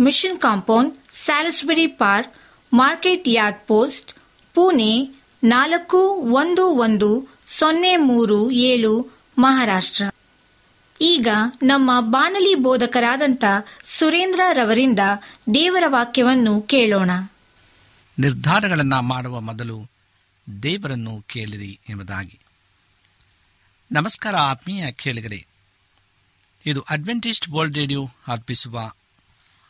mission compound, Salisbury park, market yard post, Pune ನಾಲ್ಕು ಒಂದು ಒಂದು ಸೊನ್ನೆ ಮೂರು ಏಳು, ಮಹಾರಾಷ್ಟ್ರ. ಈಗ ನಮ್ಮ ಬಾನಲಿ ಬೋಧಕರಾದಂಥ ಸುರೇಂದ್ರ ರವರಿಂದ ದೇವರ ವಾಕ್ಯವನ್ನು ಕೇಳೋಣ. ನಿರ್ಧಾರಗಳನ್ನು ಮಾಡುವ ಮೊದಲು ದೇವರನ್ನು ಕೇಳಿರಿ ಎಂಬುದಾಗಿ. ನಮಸ್ಕಾರ ಆತ್ಮೀಯ ಕೇಳಿಗರೆ. ಇದು ಅಡ್ವೆಂಟಿಸ್ಟ್ ವರ್ಲ್ಡ್ ರೇಡಿಯೋ ಅರ್ಪಿಸುವ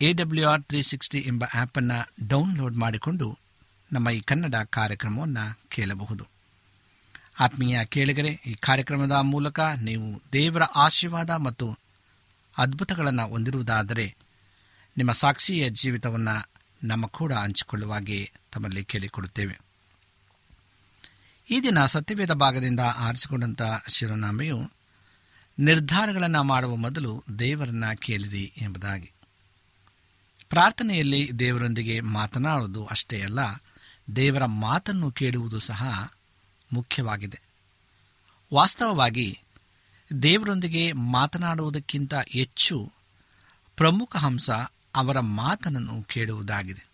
A W R three sixty ಎಂಬ ಆ್ಯಪನ್ನು ಡೌನ್ಲೋಡ್ ಮಾಡಿಕೊಂಡು ನಮ್ಮ ಈ ಕನ್ನಡ ಕಾರ್ಯಕ್ರಮವನ್ನು ಕೇಳಬಹುದು. ಆತ್ಮೀಯ ಕೇಳಿಗರೆ, ಈ ಕಾರ್ಯಕ್ರಮದ ಮೂಲಕ ನೀವು ದೇವರ ಆಶೀರ್ವಾದ ಮತ್ತು ಅದ್ಭುತಗಳನ್ನು ಹೊಂದಿರುವುದಾದರೆ ನಿಮ್ಮ ಸಾಕ್ಷಿಯ ಜೀವಿತವನ್ನು ನಮ್ಮ ಕೂಡ ಹಂಚಿಕೊಳ್ಳುವಾಗೆ ತಮ್ಮಲ್ಲಿ ಕೇಳಿಕೊಡುತ್ತೇವೆ. ಈ ದಿನ ಸತ್ಯವೇದ ಭಾಗದಿಂದ ಆರಿಸಿಕೊಂಡಂಥ ಶಿರೋನಾಮೆಯು ನಿರ್ಧಾರಗಳನ್ನು ಮಾಡುವ ಮೊದಲು ದೇವರನ್ನ ಕೇಳಿರಿ ಎಂಬುದಾಗಿ. ಪ್ರಾರ್ಥನೆಯಲ್ಲಿ ದೇವರೊಂದಿಗೆ ಮಾತನಾಡುವುದು ಅಷ್ಟೇ ಅಲ್ಲ, ದೇವರ ಮಾತನ್ನು ಕೇಳುವುದು ಸಹ ಮುಖ್ಯವಾಗಿದೆ. ವಾಸ್ತವವಾಗಿ, ದೇವರೊಂದಿಗೆ ಮಾತನಾಡುವುದಕ್ಕಿಂತ ಹೆಚ್ಚು ಪ್ರಮುಖ ಅಂಶ ಅವರ ಮಾತನನ್ನು ಕೇಳುವುದಾಗಿದೆ.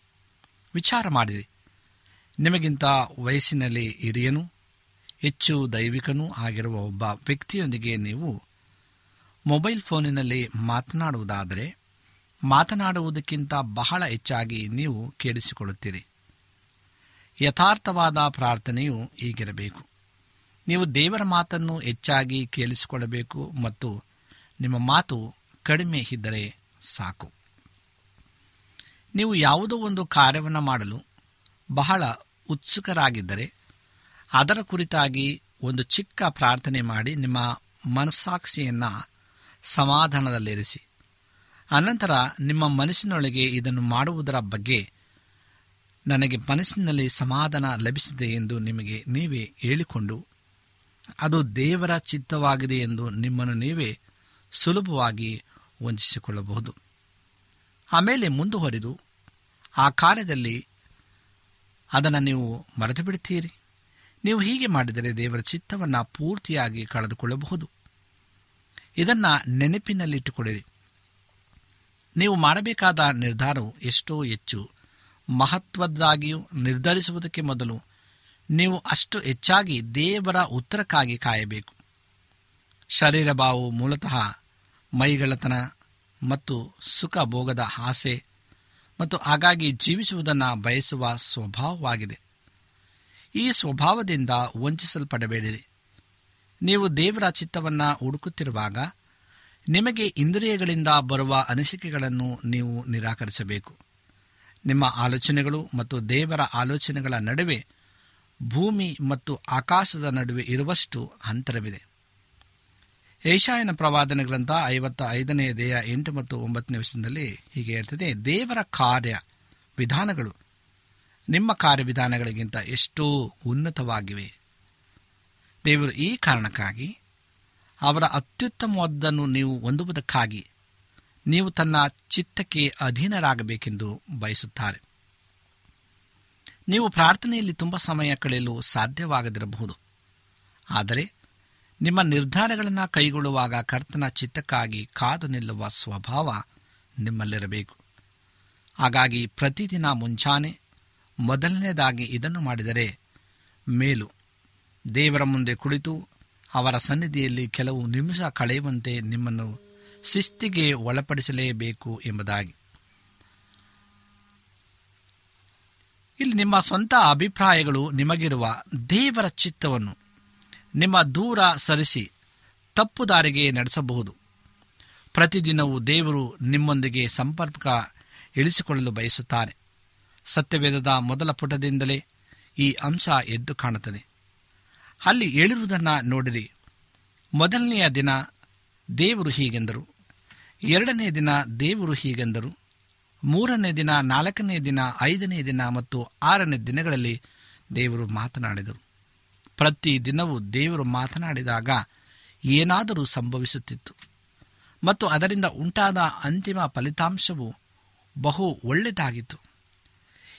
ವಿಚಾರ ಮಾಡಿರಿ. ನಿಮಗಿಂತ ವಯಸ್ಸಿನಲ್ಲಿ ಹಿರಿಯನು, ಹೆಚ್ಚು ದೈವಿಕನೂ ಆಗಿರುವ ಒಬ್ಬ ವ್ಯಕ್ತಿಯೊಂದಿಗೆ ನೀವು ಮೊಬೈಲ್ ಫೋನಿನಲ್ಲಿ ಮಾತನಾಡುವುದಾದರೆ ಮಾತನಾಡುವುದಕ್ಕಿಂತ ಬಹಳ ಹೆಚ್ಚಾಗಿ ನೀವು ಕೇಳಿಸಿಕೊಳ್ಳುತ್ತೀರಿ. ಯಥಾರ್ಥವಾದ ಪ್ರಾರ್ಥನೆಯು ಹೀಗಿರಬೇಕು. ನೀವು ದೇವರ ಮಾತನ್ನು ಹೆಚ್ಚಾಗಿ ಕೇಳಿಸಿಕೊಳ್ಳಬೇಕು ಮತ್ತು ನಿಮ್ಮ ಮಾತು ಕಡಿಮೆ ಇದ್ದರೆ ಸಾಕು. ನೀವು ಯಾವುದೋ ಒಂದು ಕಾರ್ಯವನ್ನು ಮಾಡಲು ಬಹಳ ಉತ್ಸುಕರಾಗಿದ್ದರೆ ಅದರ ಕುರಿತಾಗಿ ಒಂದು ಚಿಕ್ಕ ಪ್ರಾರ್ಥನೆ ಮಾಡಿ ನಿಮ್ಮ ಮನಸ್ಸಾಕ್ಷಿಯನ್ನು ಸಮಾಧಾನದಲ್ಲಿರಿಸಿ. ಅನಂತರ ನಿಮ್ಮ ಮನಸ್ಸಿನೊಳಗೆ ಇದನ್ನು ಮಾಡುವುದರ ಬಗ್ಗೆ ನನಗೆ ಮನಸ್ಸಿನಲ್ಲಿ ಸಮಾಧಾನ ಲಭಿಸಿದೆ ಎಂದು ನಿಮಗೆ ನೀವೇ ಹೇಳಿಕೊಂಡು, ಅದು ದೇವರ ಚಿತ್ತವಾಗಿದೆ ಎಂದು ನಿಮ್ಮನ್ನು ನೀವೇ ಸುಲಭವಾಗಿ ವಂಚಿಸಿಕೊಳ್ಳಬಹುದು. ಆಮೇಲೆ ಮುಂದುವರಿದು ಆ ಕಾರ್ಯದಲ್ಲಿ ಅದನ್ನು ನೀವು ಮರೆತು ಬಿಡುತ್ತೀರಿ ನೀವು ಹೀಗೆ ಮಾಡಿದರೆ ದೇವರ ಚಿತ್ತವನ್ನು ಪೂರ್ತಿಯಾಗಿ ಕಳೆದುಕೊಳ್ಳಬಹುದು. ಇದನ್ನು ನೆನಪಿನಲ್ಲಿಟ್ಟುಕೊಳ್ಳಿರಿ. ನೀವು ಮಾಡಬೇಕಾದ ನಿರ್ಧಾರವು ಎಷ್ಟೋ ಹೆಚ್ಚು. ಮಹತ್ವದ್ದಾಗಿಯೂ ನಿರ್ಧರಿಸುವುದಕ್ಕೆ ಮೊದಲು ನೀವು ಅಷ್ಟು ಹೆಚ್ಚಾಗಿ ದೇವರ ಉತ್ತರಕ್ಕಾಗಿ ಕಾಯಬೇಕು. ಶರೀರ ಭಾವವು ಮೂಲತಃ ಮೈಗಳತನ ಮತ್ತು ಸುಖ ಭೋಗದ ಆಸೆ ಮತ್ತು ಹಾಗಾಗಿ ಜೀವಿಸುವುದನ್ನು ಬಯಸುವ ಸ್ವಭಾವವಾಗಿದೆ. ಈ ಸ್ವಭಾವದಿಂದ ವಂಚಿಸಲ್ಪಡಬೇಡಿರಿ. ನೀವು ದೇವರ ಚಿತ್ತವನ್ನು ಹುಡುಕುತ್ತಿರುವಾಗ ನಿಮಗೆ ಇಂದ್ರಿಯಗಳಿಂದ ಬರುವ ಅನಿಸಿಕೆಗಳನ್ನು ನೀವು ನಿರಾಕರಿಸಬೇಕು. ನಿಮ್ಮ ಆಲೋಚನೆಗಳು ಮತ್ತು ದೇವರ ಆಲೋಚನೆಗಳ ನಡುವೆ ಭೂಮಿ ಮತ್ತು ಆಕಾಶದ ನಡುವೆ ಇರುವಷ್ಟು ಅಂತರವಿದೆ. ಏಷಾಯನ ಪ್ರವಾದನ ಗ್ರಂಥ ಐವತ್ತ ಐದನೇ ದೇಹ ಎಂಟು ಮತ್ತು ಒಂಬತ್ತನೇ ವರ್ಷದಲ್ಲಿ ಹೀಗೆ ಇರ್ತದೆ ದೇವರ ಕಾರ್ಯ ವಿಧಾನಗಳು ನಿಮ್ಮ ಕಾರ್ಯವಿಧಾನಗಳಿಗಿಂತ ಎಷ್ಟೋ ಉನ್ನತವಾಗಿವೆ. ದೇವರು ಈ ಕಾರಣಕ್ಕಾಗಿ ಅವರ ಅತ್ಯುತ್ತಮವಾದನ್ನು ನೀವು ಹೊಂದುವುದಕ್ಕಾಗಿ ನೀವು ತನ್ನ ಚಿತ್ತಕ್ಕೆ ಅಧೀನರಾಗಬೇಕೆಂದು ಬಯಸುತ್ತಾರೆ. ನೀವು ಪ್ರಾರ್ಥನೆಯಲ್ಲಿ ತುಂಬ ಸಮಯ ಕಳೆಯಲು ಸಾಧ್ಯವಾಗದಿರಬಹುದು. ಆದರೆ ನಿಮ್ಮ ನಿರ್ಧಾರಗಳನ್ನು ಕೈಗೊಳ್ಳುವಾಗ ಕರ್ತನ ಚಿತ್ತಕ್ಕಾಗಿ ಕಾದು ನಿಲ್ಲುವ ಸ್ವಭಾವ ನಿಮ್ಮಲ್ಲಿರಬೇಕು. ಹಾಗಾಗಿ ಪ್ರತಿದಿನ ಮುಂಜಾನೆ ಮೊದಲನೇದಾಗಿ ಇದನ್ನು ಮಾಡಿದರೆ ಮೇಲು ದೇವರ ಮುಂದೆ ಕುಳಿತು ಅವರ ಸನ್ನಿಧಿಯಲ್ಲಿ ಕೆಲವು ನಿಮಿಷ ಕಳೆಯುವಂತೆ ನಿಮ್ಮನ್ನು ಶಿಸ್ತಿಗೆ ಒಳಪಡಿಸಲೇಬೇಕು ಎಂಬುದಾಗಿ. ಇಲ್ಲಿ ನಿಮ್ಮ ಸ್ವಂತ ಅಭಿಪ್ರಾಯಗಳು ನಿಮಗಿರುವ ದೇವರ ಚಿತ್ತವನ್ನು ನಿಮ್ಮ ದೂರ ಸರಿಸಿ ತಪ್ಪು ದಾರಿಗೆ ನಡೆಸಬಹುದು. ಪ್ರತಿದಿನವೂ ದೇವರು ನಿಮ್ಮೊಂದಿಗೆ ಸಂಪರ್ಕ ಇಳಿಸಿಕೊಳ್ಳಲು ಬಯಸುತ್ತಾನೆ. ಸತ್ಯವೇದದ ಮೊದಲ ಪುಟದಿಂದಲೇ ಈ ಅಂಶ ಎದ್ದು ಕಾಣುತ್ತದೆ. ಅಲ್ಲಿ ಹೇಳಿರುವುದನ್ನು ನೋಡಿರಿ. ಮೊದಲನೆಯ ದಿನ ದೇವರು ಹೀಗೆಂದರು. ಎರಡನೇ ದಿನ ದೇವರು ಹೀಗೆಂದರು. ಮೂರನೇ ದಿನ, ನಾಲ್ಕನೇ ದಿನ, ಐದನೇ ದಿನ ಮತ್ತು ಆರನೇ ದಿನಗಳಲ್ಲಿ ದೇವರು ಮಾತನಾಡಿದರು. ಪ್ರತಿ ದಿನವೂ ದೇವರು ಮಾತನಾಡಿದಾಗ ಏನಾದರೂ ಸಂಭವಿಸುತ್ತಿತ್ತು. ಮತ್ತು ಅದರಿಂದ ಉಂಟಾದ ಅಂತಿಮ ಫಲಿತಾಂಶವು ಬಹು ಒಳ್ಳೆಯದಾಗಿತ್ತು.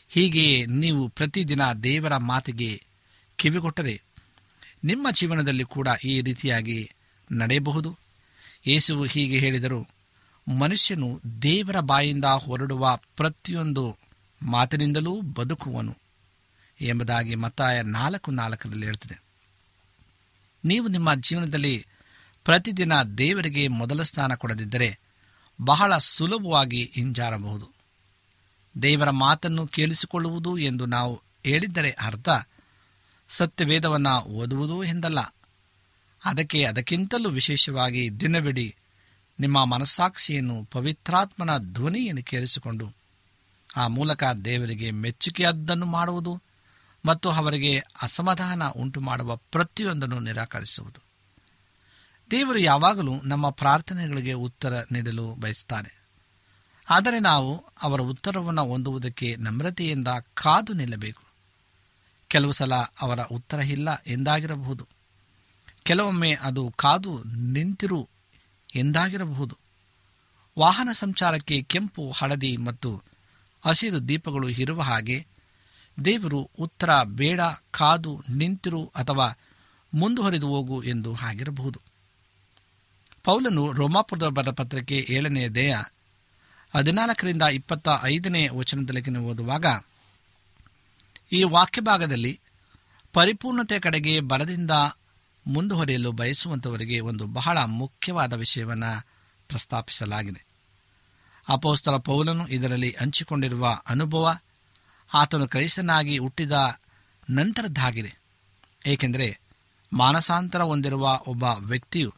ಹೀಗೆಯೇ ನೀವು ಪ್ರತಿದಿನ ದೇವರ ಮಾತಿಗೆ ಕಿವಿಗೊಟ್ಟರೆ ನಿಮ್ಮ ಜೀವನದಲ್ಲಿ ಕೂಡ ಈ ರೀತಿಯಾಗಿ ನಡೆಯಬಹುದು. ಯೇಸುವು ಹೀಗೆ ಹೇಳಿದರು, ಮನುಷ್ಯನು ದೇವರ ಬಾಯಿಂದ ಹೊರಡುವ ಪ್ರತಿಯೊಂದು ಮಾತಿನಿಂದಲೂ ಬದುಕುವನು ಎಂಬುದಾಗಿ ಮತ್ತಾಯ ನಾಲ್ಕು ನಾಲ್ಕರಲ್ಲಿ ಹೇಳ್ತದೆ. ನೀವು ನಿಮ್ಮ ಜೀವನದಲ್ಲಿ ಪ್ರತಿದಿನ ದೇವರಿಗೆ ಮೊದಲ ಸ್ಥಾನ ಕೊಡದಿದ್ದರೆ ಬಹಳ ಸುಲಭವಾಗಿ ಹಿಂಜಾರಬಹುದು. ದೇವರ ಮಾತನ್ನು ಕೇಳಿಸಿಕೊಳ್ಳುವುದು ಎಂದು ನಾವು ಹೇಳಿದ್ದರೆ ಅರ್ಥ ಸತ್ಯವೇದವನ್ನು ಓದುವುದು ಎಂದಲ್ಲ ಅದಕ್ಕೆ ಅದಕ್ಕಿಂತಲೂ ವಿಶೇಷವಾಗಿ ದಿನವಿಡಿ ನಿಮ್ಮ ಮನಸ್ಸಾಕ್ಷಿಯನ್ನು ಪವಿತ್ರಾತ್ಮನ ಧ್ವನಿಯನ್ನು ಕೇಳಿಸಿಕೊಂಡು ಆ ಮೂಲಕ ದೇವರಿಗೆ ಮೆಚ್ಚುಗೆಯದ್ದನ್ನು ಮಾಡುವುದು ಮತ್ತು ಅವರಿಗೆ ಅಸಮಾಧಾನ ಉಂಟು ಮಾಡುವ ಪ್ರತಿಯೊಂದನ್ನು ನಿರಾಕರಿಸುವುದು. ದೇವರು ಯಾವಾಗಲೂ ನಮ್ಮ ಪ್ರಾರ್ಥನೆಗಳಿಗೆ ಉತ್ತರ ನೀಡಲು ಬಯಸುತ್ತಾನೆ ಆದರೆ ನಾವು ಅವರ ಉತ್ತರವನ್ನು ಹೊಂದುವುದಕ್ಕೆ ನಮ್ರತೆಯಿಂದ ಕಾದು ನಿಲ್ಲಬೇಕು. ಕೆಲವು ಸಲ ಅವರ ಉತ್ತರ ಇಲ್ಲ ಎಂದಾಗಿರಬಹುದು. ಕೆಲವೊಮ್ಮೆ ಅದು ಕಾದು ನಿಂತಿರು ಎಂದಾಗಿರಬಹುದು. ವಾಹನ ಸಂಚಾರಕ್ಕೆ ಕೆಂಪು, ಹಳದಿ ಮತ್ತು ಹಸಿರು ದೀಪಗಳು ಇರುವ ಹಾಗೆ ದೇವರು ಉತ್ತರ, ಬೇಡ, ಕಾದು, ನಿಂತಿರು ಅಥವಾ ಮುಂದುವರಿದು ಹೋಗು ಎಂದು ಆಗಿರಬಹುದು ಪೌಲನು ರೋಮಾಪುರದ ಬರ ಪತ್ರಕ್ಕೆ ಏಳನೆಯ ದೇಹ ಹದಿನಾಲ್ಕರಿಂದ ಇಪ್ಪತ್ತ ಐದನೇ ವಚನದಲ್ಲಿ ಓದುವಾಗ ಈ ವಾಕ್ಯ ಭಾಗದಲ್ಲಿ ಪರಿಪೂರ್ಣತೆ ಕಡೆಗೆ ಬಲದಿಂದ ಮುಂದುವರಿಯಲು ಬಯಸುವಂತವರಿಗೆ ಒಂದು ಬಹಳ ಮುಖ್ಯವಾದ ವಿಷಯವನ್ನು ಪ್ರಸ್ತಾಪಿಸಲಾಗಿದೆ. ಅಪೋಸ್ತರ ಪೌಲನು ಇದರಲ್ಲಿ ಹಂಚಿಕೊಂಡಿರುವ ಅನುಭವ ಆತನು ಕ್ರೈಸ್ತನಾಗಿ ಹುಟ್ಟಿದ ನಂತರದ್ದಾಗಿದೆ. ಏಕೆಂದರೆ ಮಾನಸಾಂತರ ಹೊಂದಿರುವ ಒಬ್ಬ ವ್ಯಕ್ತಿಯು,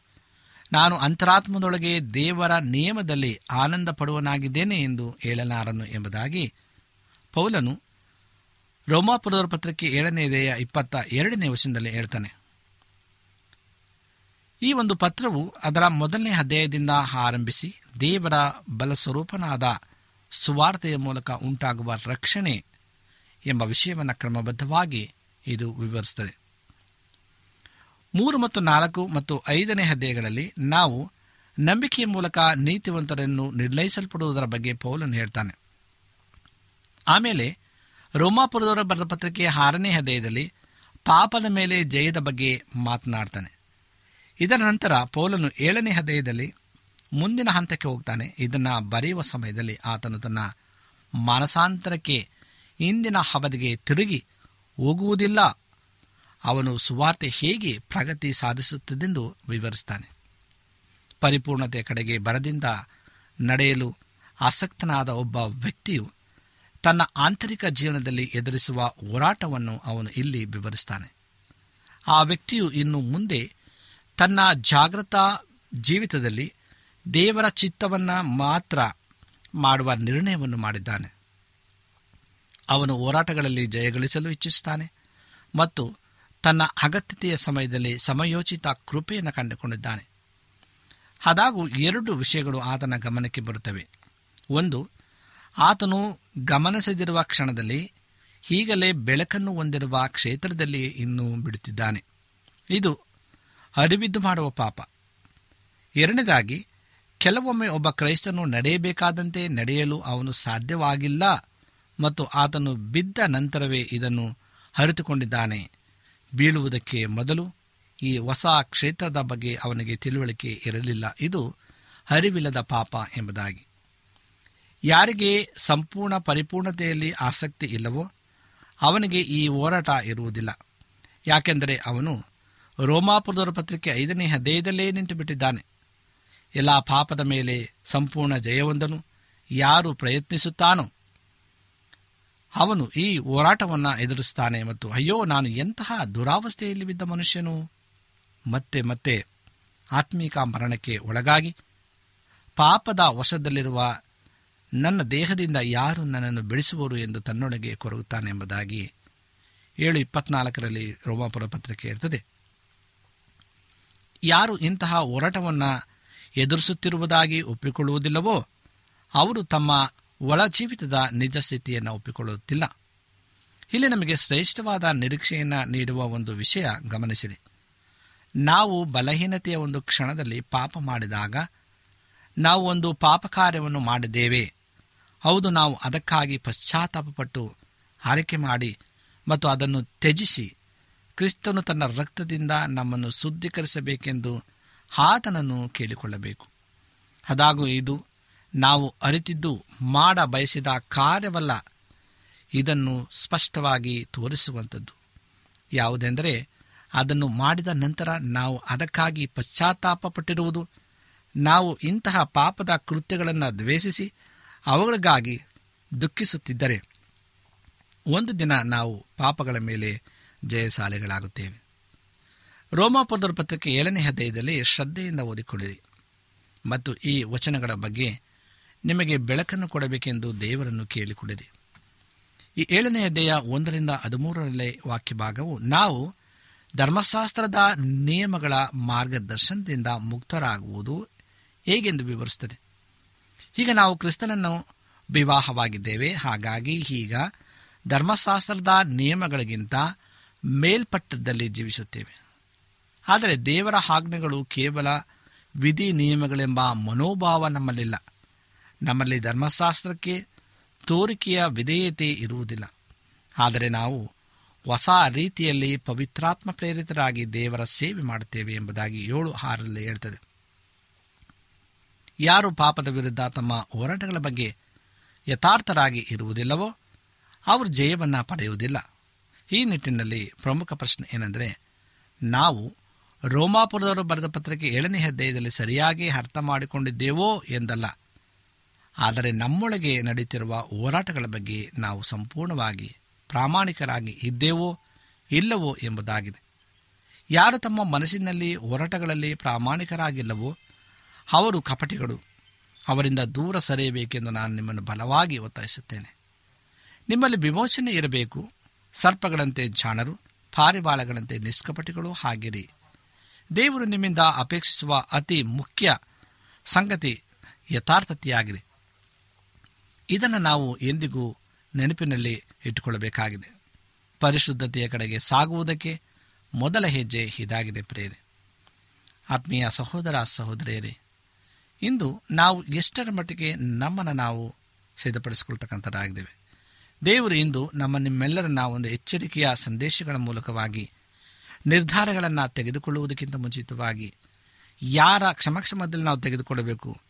ನಾನು ಅಂತರಾತ್ಮದೊಳಗೆ ದೇವರ ನಿಯಮದಲ್ಲಿ ಆನಂದ ಪಡುವನಾಗಿದ್ದೇನೆ ಎಂದು ಹೇಳಲಾರನು ಎಂಬುದಾಗಿ ಪೌಲನು ರೋಮಾಪುರದ ಪತ್ರಕ್ಕೆ ದೇಹ ಇಪ್ಪತ್ತ ಎರಡನೇ ವಶದಲ್ಲಿ ಹೇಳ್ತಾನೆ. ಈ ಒಂದು ಪತ್ರವು ಅದರ ಮೊದಲನೇ ಅಧ್ಯಾಯದಿಂದ ಆರಂಭಿಸಿ ದೇವರ ಬಲಸ್ವರೂಪನಾದ ಸುವಾರ್ತೆಯ ಮೂಲಕ ಉಂಟಾಗುವ ರಕ್ಷಣೆ ಎಂಬ ವಿಷಯವನ್ನು ಕ್ರಮಬದ್ಧವಾಗಿ ಇದು ವಿವರಿಸುತ್ತದೆ. ಮೂರು ಮತ್ತು ನಾಲ್ಕು ಮತ್ತು ಐದನೇ ಅಧ್ಯಾಯಗಳಲ್ಲಿ ನಾವು ನಂಬಿಕೆಯ ಮೂಲಕ ನೀತಿವಂತರನ್ನು ನಿರ್ಣಯಿಸಲ್ಪಡುವುದರ ಬಗ್ಗೆ ಪೌಲನ್ನು ಹೇಳ್ತಾನೆ. ಆಮೇಲೆ ರೋಮಾಪುರದವರ ಬರೆದ ಪತ್ರಿಕೆ ಆರನೇ ಹೃದಯದಲ್ಲಿ ಪಾಪದ ಮೇಲೆ ಜಯದ ಬಗ್ಗೆ ಮಾತನಾಡ್ತಾನೆ. ಇದರ ನಂತರ ಪೌಲನು ಏಳನೇ ಹೃದಯದಲ್ಲಿ ಮುಂದಿನ ಹಂತಕ್ಕೆ ಹೋಗ್ತಾನೆ. ಇದನ್ನು ಬರೆಯುವ ಸಮಯದಲ್ಲಿ ಆತನು ತನ್ನ ಮಾನಸಾಂತರಕ್ಕೆ ಇಂದಿನ ಅವಧಿಗೆ ತಿರುಗಿ ಹೋಗುವುದಿಲ್ಲ. ಅವನು ಸುವಾರ್ತೆ ಹೇಗೆ ಪ್ರಗತಿ ಸಾಧಿಸುತ್ತದೆಂದು ವಿವರಿಸ್ತಾನೆ. ಪರಿಪೂರ್ಣತೆಯ ಕಡೆಗೆ ಬರದಿಂದ ನಡೆಯಲು ಆಸಕ್ತನಾದ ಒಬ್ಬ ವ್ಯಕ್ತಿಯು ತನ್ನ ಆಂತರಿಕ ಜೀವನದಲ್ಲಿ ಎದುರಿಸುವ ಹೋರಾಟವನ್ನು ಅವನು ಇಲ್ಲಿ ವಿವರಿಸ್ತಾನೆ. ಆ ವ್ಯಕ್ತಿಯು ಇನ್ನು ಮುಂದೆ ತನ್ನ ಜಾಗೃತ ಜೀವಿತದಲ್ಲಿ ದೇವರ ಚಿತ್ತವನ್ನು ಮಾತ್ರ ಮಾಡುವ ನಿರ್ಣಯವನ್ನು ಮಾಡಿದ್ದಾನೆ. ಅವನು ಹೋರಾಟಗಳಲ್ಲಿ ಜಯಗಳಿಸಲು ಇಚ್ಛಿಸುತ್ತಾನೆ ಮತ್ತು ತನ್ನ ಅಗತ್ಯತೆಯ ಸಮಯದಲ್ಲಿ ಸಮಯೋಚಿತ ಕೃಪೆಯನ್ನು ಕಂಡುಕೊಂಡಿದ್ದಾನೆ. ಆದಾಗೂ ಎರಡು ವಿಷಯಗಳು ಆತನ ಗಮನಕ್ಕೆ ಬರುತ್ತವೆ. ಒಂದು ಆತನು ಗಮನಿಸದಿರುವ ಕ್ಷಣದಲ್ಲಿ ಈಗಲೇ ಬೆಳಕನ್ನು ಹೊಂದಿರುವ ಕ್ಷೇತ್ರದಲ್ಲಿ ಇನ್ನೂ ಬಿಡುತ್ತಿದ್ದಾನೆ. ಇದು ಅರಿವಿದ್ದು ಮಾಡುವ ಪಾಪ. ಎರಡನೇದಾಗಿ, ಕೆಲವೊಮ್ಮೆ ಒಬ್ಬ ಕ್ರೈಸ್ತನು ನಡೆಯಬೇಕಾದಂತೆ ನಡೆಯಲು ಅವನು ಸಾಧ್ಯವಾಗಿಲ್ಲ ಮತ್ತು ಆತನು ಬಿದ್ದ ನಂತರವೇ ಇದನ್ನು ಅರಿತುಕೊಂಡಿದ್ದಾನೆ. ಬೀಳುವುದಕ್ಕೆ ಮೊದಲು ಈ ಹೊಸ ಕ್ಷೇತ್ರದ ಬಗ್ಗೆ ಅವನಿಗೆ ತಿಳುವಳಿಕೆ ಇರಲಿಲ್ಲ. ಇದು ಅರಿವಿಲ್ಲದ ಪಾಪ ಎಂಬುದಾಗಿ. ಯಾರಿಗೆ ಸಂಪೂರ್ಣ ಪರಿಪೂರ್ಣತೆಯಲ್ಲಿ ಆಸಕ್ತಿ ಇಲ್ಲವೋ ಅವನಿಗೆ ಈ ಹೋರಾಟ ಇರುವುದಿಲ್ಲ. ಯಾಕೆಂದರೆ ಅವನು ರೋಮಾಪುರದವರ ಪತ್ರಿಕೆ ಐದನೇ ಹೃದಯದಲ್ಲೇ ನಿಂತು ಬಿಟ್ಟಿದ್ದಾನೆ ಎಲ್ಲ ಪಾಪದ ಮೇಲೆ ಸಂಪೂರ್ಣ ಜಯವೊಂದನು ಯಾರು ಪ್ರಯತ್ನಿಸುತ್ತಾನೋ ಅವನು ಈ ಹೋರಾಟವನ್ನು ಎದುರಿಸ್ತಾನೆ ಮತ್ತು ಅಯ್ಯೋ, ನಾನು ಎಂತಹ ದುರಾವಸ್ಥೆಯಲ್ಲಿ ಬಿದ್ದ ಮನುಷ್ಯನು? ಮತ್ತೆ ಮತ್ತೆ ಆತ್ಮೀಕ ಮರಣಕ್ಕೆ ಒಳಗಾಗಿ ಪಾಪದ ವಶದಲ್ಲಿರುವ ನನ್ನ ದೇಹದಿಂದ ಯಾರು ನನ್ನನ್ನು ಬೆಳೆಸುವರು ಎಂದು ತನ್ನೊಳಗೆ ಕೊರಗುತ್ತಾನೆಂಬುದಾಗಿ ಏಳು ಇಪ್ಪತ್ನಾಲ್ಕರಲ್ಲಿ ರೋಮಾಪುರ ಪತ್ರಿಕೆ ಇರ್ತದೆ ಯಾರು ಇಂತಹ ಹೋರಾಟವನ್ನು ಎದುರಿಸುತ್ತಿರುವುದಾಗಿ ಒಪ್ಪಿಕೊಳ್ಳುವುದಿಲ್ಲವೋ ಅವರು ತಮ್ಮ ಒಳ ಜೀವಿತದ ನಿಜ ಸ್ಥಿತಿಯನ್ನು ಒಪ್ಪಿಕೊಳ್ಳುತ್ತಿಲ್ಲ. ಇಲ್ಲಿ ನಮಗೆ ಶ್ರೇಷ್ಠವಾದ ನಿರೀಕ್ಷೆಯನ್ನು ನೀಡುವ ಒಂದು ವಿಷಯ ಗಮನಿಸಿರಿ. ನಾವು ಬಲಹೀನತೆಯ ಒಂದು ಕ್ಷಣದಲ್ಲಿ ಪಾಪ ಮಾಡಿದಾಗ ನಾವು ಒಂದು ಪಾಪ ಕಾರ್ಯವನ್ನು ಮಾಡಿದ್ದೇವೆ. ಹೌದು, ನಾವು ಅದಕ್ಕಾಗಿ ಪಶ್ಚಾತ್ತಾಪಪಟ್ಟು ಆರೈಕೆ ಮಾಡಿ ಮತ್ತು ಅದನ್ನು ತ್ಯಜಿಸಿ ಕ್ರಿಸ್ತನು ತನ್ನ ರಕ್ತದಿಂದ ನಮ್ಮನ್ನು ಶುದ್ಧೀಕರಿಸಬೇಕೆಂದು ಆತನನ್ನು ಕೇಳಿಕೊಳ್ಳಬೇಕು. ಅದಾಗೂ ಇದು ನಾವು ಅರಿತಿದ್ದು ಮಾಡ ಬಯಸಿದ ಕಾರ್ಯವಲ್ಲ, ಇದನ್ನು ಸ್ಪಷ್ಟವಾಗಿ ತೋರಿಸುವಂಥದ್ದು. ಯಾವುದೆಂದರೆ, ಅದನ್ನು ಮಾಡಿದ ನಂತರ ನಾವು ಅದಕ್ಕಾಗಿ ಪಶ್ಚಾತ್ತಾಪಪಟ್ಟಿರುವುದು, ನಾವು ಇಂತಹ ಪಾಪದ ಕೃತ್ಯಗಳನ್ನು ದ್ವೇಷಿಸಿ ಅವುಗಳಿಗಾಗಿ ದುಃಖಿಸುತ್ತಿದ್ದರೆ ಒಂದು ದಿನ ನಾವು ಪಾಪಗಳ ಮೇಲೆ ಜಯಶಾಲಿಗಳಾಗುತ್ತೇವೆ. ರೋಮಾಪುರದವರ ಪತ್ರಿಕೆ ಏಳನೇ ಅಧ್ಯಾಯದಲ್ಲಿ ಶ್ರದ್ಧೆಯಿಂದ ಓದಿಕೊಳ್ಳಿರಿ. ಮತ್ತು ಈ ವಚನಗಳ ಬಗ್ಗೆ ನಿಮಗೆ ಬೆಳಕನ್ನು ಕೊಡಬೇಕೆಂದು ದೇವರನ್ನು ಕೇಳಿಕೊಡಿರಿ ಈ ಏಳನೇ ಅಧ್ಯಾಯ ಒಂದರಿಂದ ಹದಿಮೂರರಲ್ಲೇ ವಾಕ್ಯ ಭಾಗವು ನಾವು ಧರ್ಮಶಾಸ್ತ್ರದ ನಿಯಮಗಳ ಮಾರ್ಗದರ್ಶನದಿಂದ ಮುಕ್ತರಾಗುವುದು ಹೇಗೆಂದು ವಿವರಿಸುತ್ತದೆ? ಈಗ ನಾವು ಕ್ರಿಸ್ತನನ್ನು ವಿವಾಹವಾಗಿದ್ದೇವೆ. ಹಾಗಾಗಿ ಈಗ ಧರ್ಮಶಾಸ್ತ್ರದ ನಿಯಮಗಳಿಗಿಂತ ಮೇಲ್ಪಟ್ಟದಲ್ಲಿ ಜೀವಿಸುತ್ತೇವೆ. ಆದರೆ ದೇವರ ಆಜ್ಞೆಗಳು ಕೇವಲ ವಿಧಿ ನಿಯಮಗಳೆಂಬ ಮನೋಭಾವ ನಮ್ಮಲ್ಲಿಲ್ಲ. ನಮ್ಮಲ್ಲಿ ಧರ್ಮಶಾಸ್ತ್ರಕ್ಕೆ ತೋರಿಕೆಯ ವಿಧೇಯತೆ ಇರುವುದಿಲ್ಲ. ಆದರೆ ನಾವು ಹೊಸ ರೀತಿಯಲ್ಲಿ ಪವಿತ್ರಾತ್ಮ ಪ್ರೇರಿತರಾಗಿ ದೇವರ ಸೇವೆ ಮಾಡುತ್ತೇವೆ ಎಂಬುದಾಗಿ ಏಳು ಆರಲ್ಲಿ ಹೇಳ್ತದೆ. ಯಾರು ಪಾಪದ ವಿರುದ್ಧ ತಮ್ಮ ಹೋರಾಟಗಳ ಬಗ್ಗೆ ಯಥಾರ್ಥರಾಗಿ ಇರುವುದಿಲ್ಲವೋ ಅವರು ಜಯವನ್ನು ಪಡೆಯುವುದಿಲ್ಲ. ಈ ನಿಟ್ಟಿನಲ್ಲಿ ಪ್ರಮುಖ ಪ್ರಶ್ನೆ ಏನೆಂದರೆ, ನಾವು ರೋಮಾಪುರದವರು ಬರೆದ ಪತ್ರಿಕೆ ಏಳನೇ ಅಧ್ಯಾಯದಲ್ಲಿ ಸರಿಯಾಗಿ ಅರ್ಥ ಮಾಡಿಕೊಂಡಿದ್ದೇವೋ ಎಂದಲ್ಲ. ಆದರೆ ನಮ್ಮೊಳಗೆ ನಡೆಯುತ್ತಿರುವ ಹೋರಾಟಗಳ ಬಗ್ಗೆ ನಾವು ಸಂಪೂರ್ಣವಾಗಿ ಪ್ರಾಮಾಣಿಕರಾಗಿ ಇದ್ದೇವೋ ಇಲ್ಲವೋ ಎಂಬುದಾಗಿದೆ. ಯಾರು ತಮ್ಮ ಮನಸ್ಸಿನಲ್ಲಿ ಹೋರಾಟಗಳಲ್ಲಿ ಪ್ರಾಮಾಣಿಕರಾಗಿಲ್ಲವೋ ಅವರು ಕಪಟಿಗಳು. ಅವರಿಂದ ದೂರ ಸರಿಯಬೇಕೆಂದು ನಾನು ನಿಮ್ಮನ್ನು ಬಲವಾಗಿ ಒತ್ತಾಯಿಸುತ್ತೇನೆ. ನಿಮ್ಮಲ್ಲಿ ವಿಮೋಚನೆ ಇರಬೇಕು. ಸರ್ಪಗಳಂತೆ ಜಾಣರು, ಪಾರಿವಾಳಗಳಂತೆ ನಿಷ್ಕಪಟಿಗಳು ಹಾಗಿರಿ. ದೇವರು ನಿಮ್ಮಿಂದ ಅಪೇಕ್ಷಿಸುವ ಅತಿ ಮುಖ್ಯ ಸಂಗತಿ ಯಥಾರ್ಥತೆಯಾಗಿದೆ. ಇದನ್ನು ನಾವು ಎಂದಿಗೂ ನೆನಪಿನಲ್ಲಿ ಇಟ್ಟುಕೊಳ್ಳಬೇಕಾಗಿದೆ. ಪರಿಶುದ್ಧತೆಯ ಕಡೆಗೆ ಸಾಗುವುದಕ್ಕೆ ಮೊದಲ ಹೆಜ್ಜೆ ಇದಾಗಿದೆ ಪ್ರೇರೆ ಆತ್ಮೀಯ ಸಹೋದರ ಸಹೋದರಿಯರೇ ಇಂದು ನಾವು ಎಷ್ಟರ ಮಟ್ಟಿಗೆ ನಮ್ಮನ್ನು ನಾವು ಸಿದ್ಧಪಡಿಸಿಕೊಳ್ತಕ್ಕಂಥದ್ದಾಗಿದ್ದೇವೆ. ದೇವರು ಇಂದು ನಮ್ಮ ನಿಮ್ಮೆಲ್ಲರನ್ನ ಒಂದು ಎಚ್ಚರಿಕೆಯ ಸಂದೇಶಗಳ ಮೂಲಕವಾಗಿ, ನಿರ್ಧಾರಗಳನ್ನು ತೆಗೆದುಕೊಳ್ಳುವುದಕ್ಕಿಂತ ಮುಂಚಿತವಾಗಿ, ಯಾರ ಕ್ಷಮಕ್ಷಮದಲ್ಲಿ ನಾವು ತೆಗೆದುಕೊಳ್ಳಬೇಕು,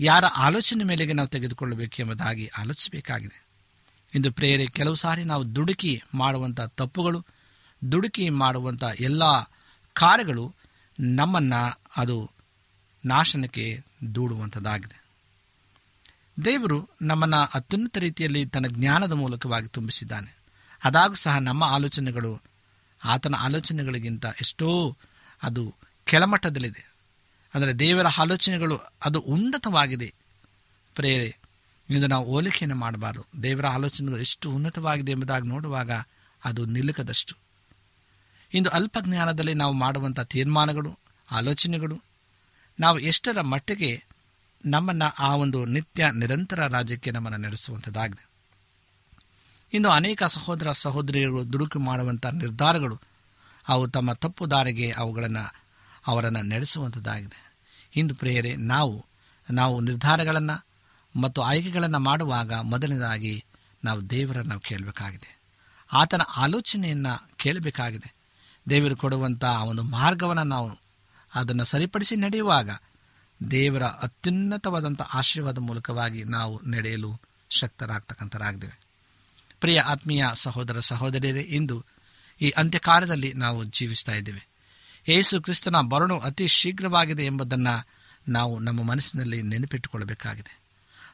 ಯಾರ ಆಲೋಚನೆ ಮೇಲೆಗೆ ನಾವು ತೆಗೆದುಕೊಳ್ಳಬೇಕು ಎಂಬುದಾಗಿ ಆಲೋಚಿಸಬೇಕಾಗಿದೆ. ಇಂದು ಪ್ರೇರೆ, ಕೆಲವು ಸಾರಿ ನಾವು ದುಡುಕಿ ಮಾಡುವಂಥ ತಪ್ಪುಗಳು, ದುಡುಕಿ ಮಾಡುವಂಥ ಎಲ್ಲ ಕಾರ್ಯಗಳು ನಮ್ಮನ್ನು ಅದು ನಾಶನಕ್ಕೆ ದೂಡುವಂಥದ್ದಾಗಿದೆ. ದೇವರು ನಮ್ಮನ್ನು ಅತ್ಯುನ್ನತ ರೀತಿಯಲ್ಲಿ ತನ್ನ ಜ್ಞಾನದ ಮೂಲಕವಾಗಿ ತುಂಬಿಸಿದ್ದಾನೆ. ಅದಾಗೂ ಸಹ ನಮ್ಮ ಆಲೋಚನೆಗಳು ಆತನ ಆಲೋಚನೆಗಳಿಗಿಂತ ಎಷ್ಟೋ ಅದು ಕೆಳಮಟ್ಟದಲ್ಲಿದೆ. ಅಂದರೆ ದೇವರ ಆಲೋಚನೆಗಳು ಅದು ಉನ್ನತವಾಗಿದೆ. ಪ್ರೇರೆ ಇಂದು ನಾವು ಹೋಲಿಕೆಯನ್ನು ಮಾಡಬಾರ್ದು. ದೇವರ ಆಲೋಚನೆಗಳು ಎಷ್ಟು ಉನ್ನತವಾಗಿದೆ ಎಂಬುದಾಗಿ ನೋಡುವಾಗ ಅದು ನಿಲುಕದಷ್ಟು. ಇಂದು ಅಲ್ಪ ಜ್ಞಾನದಲ್ಲಿ ನಾವು ಮಾಡುವಂಥ ತೀರ್ಮಾನಗಳು, ಆಲೋಚನೆಗಳು ನಾವು ಎಷ್ಟರ ಮಟ್ಟಿಗೆ ನಮ್ಮನ್ನು ಆ ಒಂದು ನಿತ್ಯ ನಿರಂತರ ರಾಜ್ಯಕ್ಕೆ ನಮ್ಮನ್ನು ನಡೆಸುವಂಥದ್ದಾಗಿದೆ ಇನ್ನು ಅನೇಕ ಸಹೋದರ ಸಹೋದರಿಯರು ದುಡುಕು ಮಾಡುವಂಥ ನಿರ್ಧಾರಗಳು ಅವು ತಮ್ಮ ತಪ್ಪು ದಾರಿಗೆ ಅವುಗಳನ್ನು ಅವರನ್ನು ನಡೆಸುವಂಥದ್ದಾಗಿದೆ ಇಂದು ಪ್ರೇಯರೆ, ನಾವು ನಾವು ನಿರ್ಧಾರಗಳನ್ನು ಮತ್ತು ಆಯ್ಕೆಗಳನ್ನು ಮಾಡುವಾಗ ಮೊದಲನೇದಾಗಿ ನಾವು ದೇವರನ್ನು ಕೇಳಬೇಕಾಗಿದೆ. ಆತನ ಆಲೋಚನೆಯನ್ನು ಕೇಳಬೇಕಾಗಿದೆ. ದೇವರು ಕೊಡುವಂಥ ಆ ಒಂದು ಮಾರ್ಗವನ್ನು ನಾವು ಅದನ್ನು ಸರಿಪಡಿಸಿ ನಡೆಯುವಾಗ ದೇವರ ಅತ್ಯುನ್ನತವಾದಂಥ ಆಶೀರ್ವಾದ ಮೂಲಕವಾಗಿ ನಾವು ನಡೆಯಲು ಶಕ್ತರಾಗ್ತಕ್ಕಂಥರಾಗ್ತೇವೆ. ಪ್ರಿಯ ಆತ್ಮೀಯ ಸಹೋದರ ಸಹೋದರಿಯರೇ, ಇಂದು ಈ ಅಂತ್ಯಕಾಲದಲ್ಲಿ ನಾವು ಜೀವಿಸ್ತಾ ಇದ್ದೇವೆ. ಯೇಸು ಕ್ರಿಸ್ತನ ಬರಣು ಅತಿ ಶೀಘ್ರವಾಗಿದೆ ಎಂಬುದನ್ನು ನಾವು ನಮ್ಮ ಮನಸ್ಸಿನಲ್ಲಿ ನೆನಪಿಟ್ಟುಕೊಳ್ಳಬೇಕಾಗಿದೆ.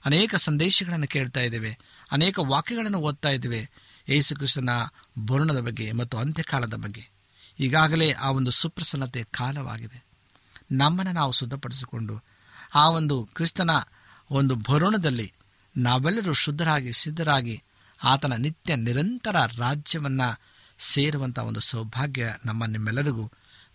ಅನೇಕ ಸಂದೇಶಗಳನ್ನು ಕೇಳ್ತಾ ಇದ್ದೇವೆ, ಅನೇಕ ವಾಕ್ಯಗಳನ್ನು ಓದ್ತಾ ಇದ್ದೇವೆ ಯೇಸು ಕ್ರಿಸ್ತನ ಬರುಣದ ಬಗ್ಗೆ ಮತ್ತು ಅಂತ್ಯಕಾಲದ ಬಗ್ಗೆ. ಈಗಾಗಲೇ ಆ ಒಂದು ಸುಪ್ರಸನ್ನತೆ ಕಾಲವಾಗಿದೆ. ನಮ್ಮನ್ನು ನಾವು ಶುದ್ಧಪಡಿಸಿಕೊಂಡು ಆ ಒಂದು ಕ್ರಿಸ್ತನ ಒಂದು ಭರೋಣದಲ್ಲಿ ನಾವೆಲ್ಲರೂ ಶುದ್ಧರಾಗಿ, ಸಿದ್ಧರಾಗಿ ಆತನ ನಿತ್ಯ ನಿರಂತರ ರಾಜ್ಯವನ್ನು ಸೇರುವಂಥ ಒಂದು ಸೌಭಾಗ್ಯ ನಮ್ಮ ನಿಮ್ಮೆಲ್ಲರಿಗೂ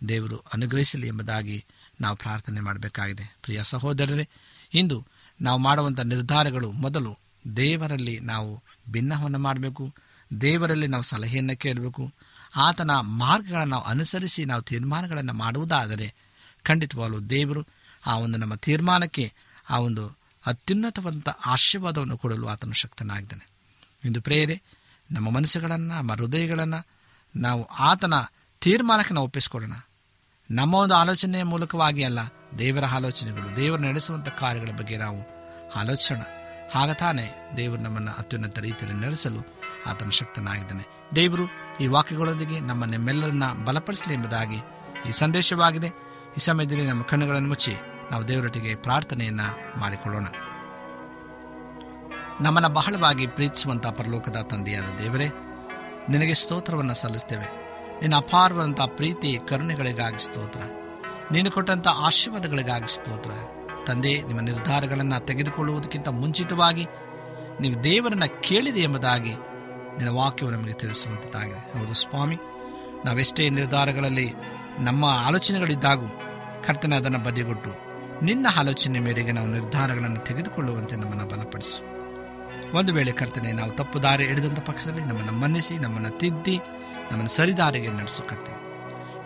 ದೇವರು ಅನುಗ್ರಹಿಸಲಿ ಎಂಬುದಾಗಿ ನಾವು ಪ್ರಾರ್ಥನೆ ಮಾಡಬೇಕಾಗಿದೆ. ಪ್ರಿಯ ಸಹೋದರರೇ, ಇಂದು ನಾವು ಮಾಡುವಂಥ ನಿರ್ಧಾರಗಳು ಮೊದಲು ದೇವರಲ್ಲಿ ನಾವು ಭಿನ್ನವನ್ನು ಮಾಡಬೇಕು, ದೇವರಲ್ಲಿ ನಾವು ಸಲಹೆಯನ್ನು ಕೇಳಬೇಕು, ಆತನ ಮಾರ್ಗಗಳನ್ನು ನಾವು ಅನುಸರಿಸಿ ನಾವು ತೀರ್ಮಾನಗಳನ್ನು ಮಾಡುವುದಾದರೆ ಖಂಡಿತವಾಗಲೂ ದೇವರು ಆ ಒಂದು ನಮ್ಮ ತೀರ್ಮಾನಕ್ಕೆ ಆ ಒಂದು ಅತ್ಯುನ್ನತವಾದಂಥ ಆಶೀರ್ವಾದವನ್ನು ಕೊಡಲು ಆತನು ಶಕ್ತನಾಗಿದ್ದಾನೆ. ಇಂದು ಪ್ರೇರೆ ನಮ್ಮ ಮನಸ್ಸುಗಳನ್ನು, ನಮ್ಮ ಹೃದಯಗಳನ್ನು ನಾವು ಆತನ ತೀರ್ಮಾನಕ್ಕೆ ನಾವು ಒಪ್ಪಿಸಿಕೊಡೋಣ ನಮ್ಮ ಒಂದು ಆಲೋಚನೆಯ ಮೂಲಕವಾಗಿ ಅಲ್ಲ, ದೇವರ ಆಲೋಚನೆಗಳು, ದೇವರು ನಡೆಸುವಂಥ ಕಾರ್ಯಗಳ ಬಗ್ಗೆ ನಾವು ಆಲೋಚಿಸೋಣ. ಆಗ ತಾನೇ ದೇವರು ನಮ್ಮನ್ನು ಅತ್ಯುನ್ನತ ರೀತಿಯಲ್ಲಿ ನಡೆಸಲು ಆತನ ಶಕ್ತನಾಗಿದ್ದಾನೆ. ದೇವರು ಈ ವಾಕ್ಯಗಳೊಂದಿಗೆ ನಮ್ಮ ನಿಮ್ಮೆಲ್ಲರನ್ನ ಬಲಪಡಿಸಲಿ ಎಂಬುದಾಗಿ ಈ ಸಂದೇಶವಾಗಿದೆ. ಈ ಸಮಯದಲ್ಲಿ ನಮ್ಮ ಕಣ್ಣುಗಳನ್ನು ಮುಚ್ಚಿ ನಾವು ದೇವರೊಟ್ಟಿಗೆ ಪ್ರಾರ್ಥನೆಯನ್ನ ಮಾಡಿಕೊಳ್ಳೋಣ. ನಮ್ಮನ್ನು ಬಹಳವಾಗಿ ಪ್ರೀತಿಸುವಂಥ ಪರಲೋಕದ ತಂದೆಯಾದ ದೇವರೇ, ನಿನಗೆ ಸ್ತೋತ್ರವನ್ನು ಸಲ್ಲಿಸ್ತೇವೆ. ನಿನ್ನ ಅಪಾರವಾದಂಥ ಪ್ರೀತಿ, ಕರುಣೆಗಳಿಗಾಗಿ ಸ್ತೋತ್ರ. ನೀನು ಕೊಟ್ಟಂಥ ಆಶೀರ್ವಾದಗಳಿಗಾಗಿ ಸ್ತೋತ್ರ. ತಂದೆ, ನಿಮ್ಮ ನಿರ್ಧಾರಗಳನ್ನು ತೆಗೆದುಕೊಳ್ಳುವುದಕ್ಕಿಂತ ಮುಂಚಿತವಾಗಿ ನೀವು ದೇವರನ್ನ ಕೇಳಿದೆ ಎಂಬುದಾಗಿ ನಿನ್ನ ವಾಕ್ಯವು ನಮಗೆ ತಿಳಿಸುವಂಥದ್ದಾಗಿದೆ ಹೌದು ಸ್ವಾಮಿ, ನಾವೆಷ್ಟೇ ನಿರ್ಧಾರಗಳಲ್ಲಿ ನಮ್ಮ ಆಲೋಚನೆಗಳಿದ್ದಾಗೂ ಕರ್ತನೆ ಅದನ್ನು ಬದಿಗೊಟ್ಟು ನಿನ್ನ ಆಲೋಚನೆ ಮೇರೆಗೆ ನಾವು ನಿರ್ಧಾರಗಳನ್ನು ತೆಗೆದುಕೊಳ್ಳುವಂತೆ ನಮ್ಮನ್ನು ಬಲಪಡಿಸು. ಒಂದು ವೇಳೆ ಕರ್ತನೆ ನಾವು ತಪ್ಪು ದಾರಿ ಹಿಡಿದಂಥ ಪಕ್ಷದಲ್ಲಿ ನಮ್ಮನ್ನು ಮನ್ನಿಸಿ, ನಮ್ಮನ್ನು ತಿದ್ದಿ, ನಮ್ಮನ್ನು ಸರಿದಾರಿಗೆ ನಡೆಸು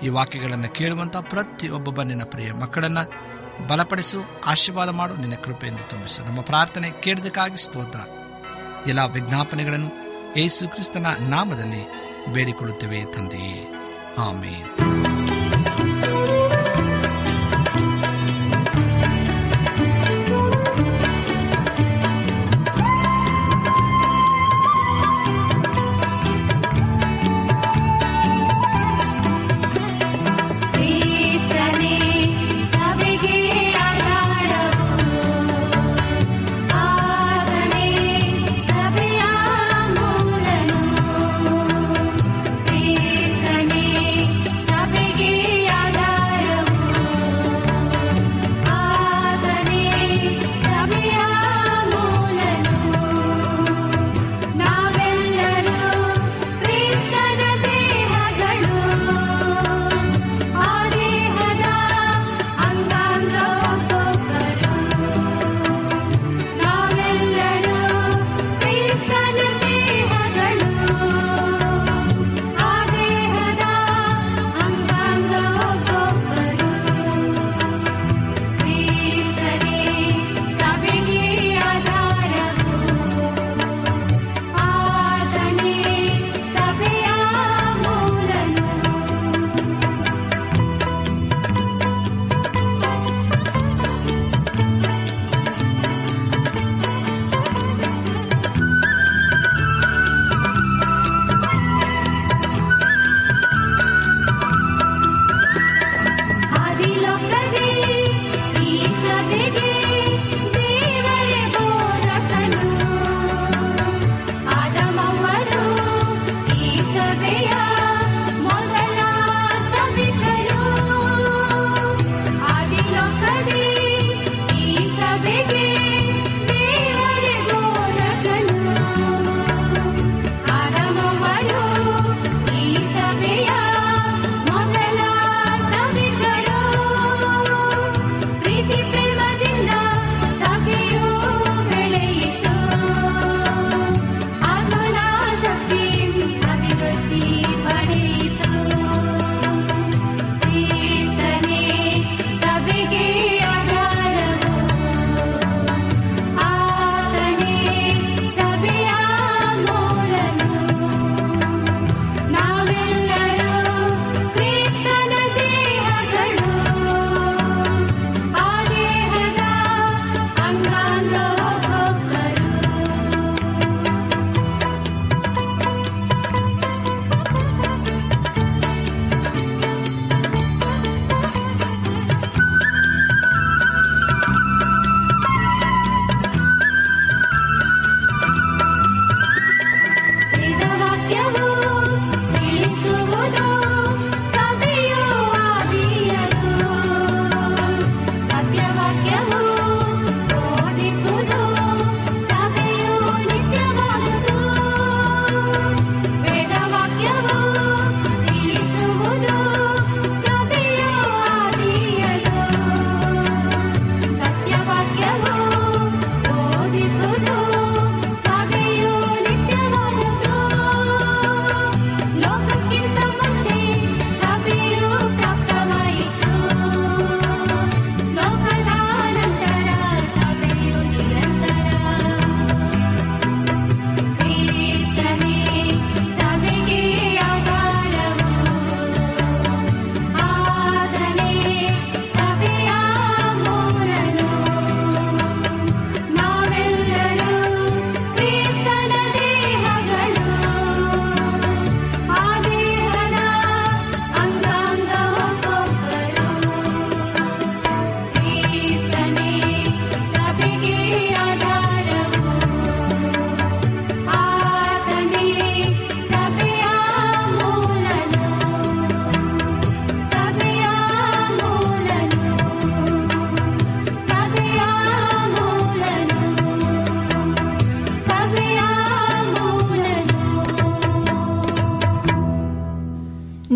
ಈ ವಾಕ್ಯಗಳನ್ನು ಕೇಳುವಂಥ ಪ್ರತಿಯೊಬ್ಬ ನಿನ್ನ ಪ್ರಿಯ ಮಕ್ಕಳನ್ನು ಬಲಪಡಿಸು, ಆಶೀರ್ವಾದ ಮಾಡು, ನಿನ್ನ ಕೃಪೆಯಿಂದ ತುಂಬಿಸು. ನಮ್ಮ ಪ್ರಾರ್ಥನೆ ಕೇಳಿದಕ್ಕಾಗಿ ಸ್ತೋತ್ರ. ಎಲ್ಲ ವಿಜ್ಞಾಪನೆಗಳನ್ನು ಯೇಸು ಕ್ರಿಸ್ತನ ನಾಮದಲ್ಲಿ ಬೇಡಿಕೊಳ್ಳುತ್ತೇವೆ ತಂದೆಯೇ. ಆಮೇನ್. Olivia.